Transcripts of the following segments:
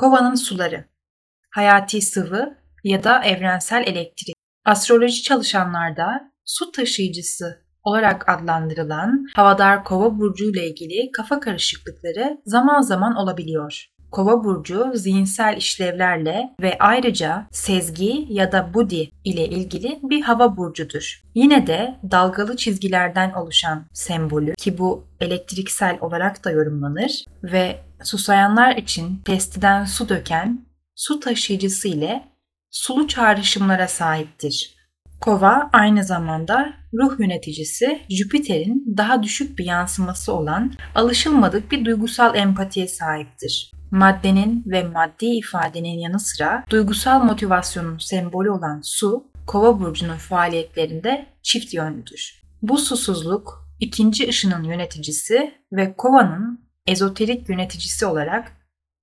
Kovanın suları, hayati sıvı ya da evrensel elektrik. Astroloji çalışanlarda su taşıyıcısı olarak adlandırılan havadar kova burcu ile ilgili kafa karışıklıkları zaman zaman olabiliyor. Kova burcu zihinsel işlevlerle ve ayrıca sezgi ya da budi ile ilgili bir hava burcudur. Yine de dalgalı çizgilerden oluşan sembolü ki bu elektriksel olarak da yorumlanır ve susayanlar için testiden su döken su taşıyıcısı ile sulu çağrışımlara sahiptir. Kova aynı zamanda ruh yöneticisi Jüpiter'in daha düşük bir yansıması olan alışılmadık bir duygusal empatiye sahiptir. Maddenin ve maddi ifadenin yanı sıra duygusal motivasyonun sembolü olan su, Kova burcunun faaliyetlerinde çift yönlüdür. Bu susuzluk ikinci ışının yöneticisi ve Kova'nın ezoterik yöneticisi olarak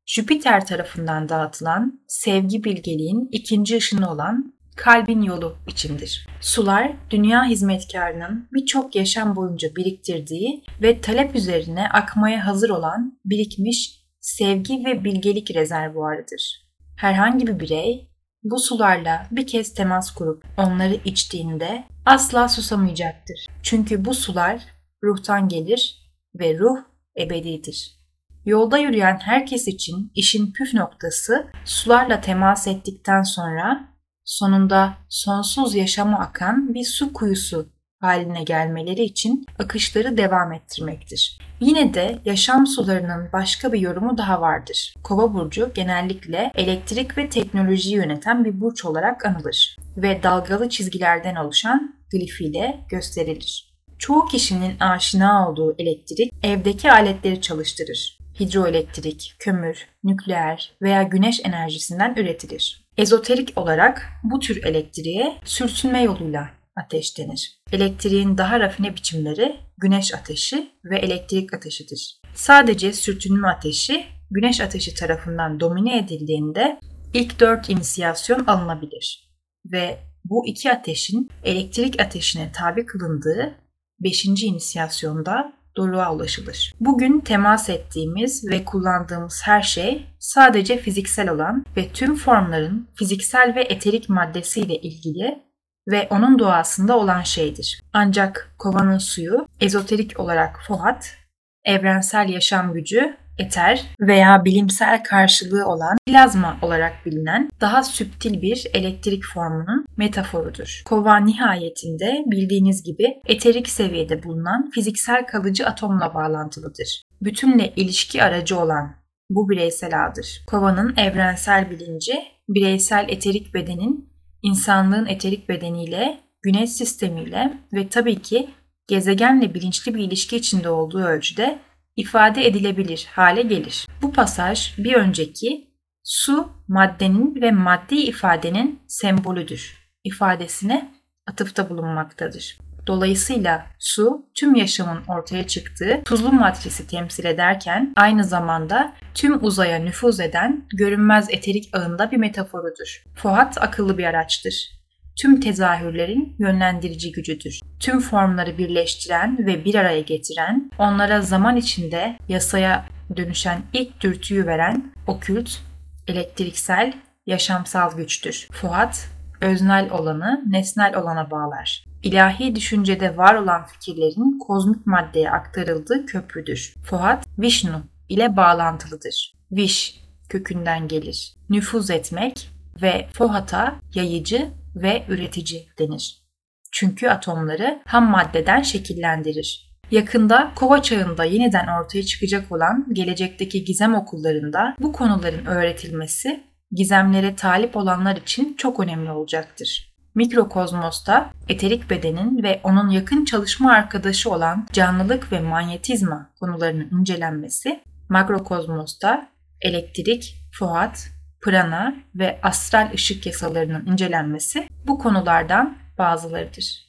Jüpiter tarafından dağıtılan sevgi bilgeliğin ikinci ışını olan kalbin yolu içindir. Sular, dünya hizmetkarının birçok yaşam boyunca biriktirdiği ve talep üzerine akmaya hazır olan birikmiş sevgi ve bilgelik rezervuarıdır. Herhangi bir birey bu sularla bir kez temas kurup onları içtiğinde asla susamayacaktır. Çünkü bu sular ruhtan gelir ve ruh ebedidir. Yolda yürüyen herkes için işin püf noktası sularla temas ettikten sonra sonunda sonsuz yaşama akan bir su kuyusu haline gelmeleri için akışları devam ettirmektir. Yine de yaşam sularının başka bir yorumu daha vardır. Kova burcu genellikle elektrik ve teknolojiyi yöneten bir burç olarak anılır ve dalgalı çizgilerden oluşan glifiyle gösterilir. Çoğu kişinin aşina olduğu elektrik evdeki aletleri çalıştırır. Hidroelektrik, kömür, nükleer veya güneş enerjisinden üretilir. Ezoterik olarak bu tür elektriğe sürtünme yoluyla ateş denir. Elektriğin daha rafine biçimleri güneş ateşi ve elektrik ateşidir. Sadece sürtünme ateşi güneş ateşi tarafından domine edildiğinde ilk dört inisiyasyon alınabilir. Ve bu iki ateşin elektrik ateşine tabi kılındığı beşinci inisiyasyonda doruğa ulaşılır. Bugün temas ettiğimiz ve kullandığımız her şey sadece fiziksel olan ve tüm formların fiziksel ve eterik maddesiyle ilgili ve onun doğasında olan şeydir. Ancak kovanın suyu ezoterik olarak fohat, evrensel yaşam gücü, eter veya bilimsel karşılığı olan plazma olarak bilinen daha süptil bir elektrik formunun metaforudur. Kova nihayetinde bildiğiniz gibi eterik seviyede bulunan fiziksel kalıcı atomla bağlantılıdır. Bütünle ilişki aracı olan bu bireysel ağdır. Kovanın evrensel bilinci, bireysel eterik bedenin insanlığın eterik bedeniyle, güneş sistemiyle ve tabii ki gezegenle bilinçli bir ilişki içinde olduğu ölçüde ifade edilebilir hale gelir. Bu pasaj bir önceki su maddenin ve maddi ifadenin sembolüdür ifadesine atıfta bulunmaktadır. Dolayısıyla su tüm yaşamın ortaya çıktığı tuzlu matrisi temsil ederken aynı zamanda tüm uzaya nüfuz eden görünmez eterik ağında bir metaforudur. Fuat akıllı bir araçtır. Tüm tezahürlerin yönlendirici gücüdür. Tüm formları birleştiren ve bir araya getiren, onlara zaman içinde yasaya dönüşen ilk dürtüyü veren okült, elektriksel, yaşamsal güçtür. Fuat, öznel olanı nesnel olana bağlar ilahi düşüncede var olan fikirlerin kozmik maddeye aktarıldığı köprüdür. Fuat, Vishnu ile bağlantılıdır. Vish kökünden gelir. Nüfuz etmek ve Fohat'a yayıcı ve üretici denir. Çünkü atomları ham maddeden şekillendirir. Yakında kova çağında yeniden ortaya çıkacak olan gelecekteki gizem okullarında bu konuların öğretilmesi gizemlere talip olanlar için çok önemli olacaktır. Mikrokozmosta eterik bedenin ve onun yakın çalışma arkadaşı olan canlılık ve manyetizma konularının incelenmesi, makrokozmosta elektrik, fuat, prana ve astral ışık yasalarının incelenmesi bu konulardan bazılarıdır.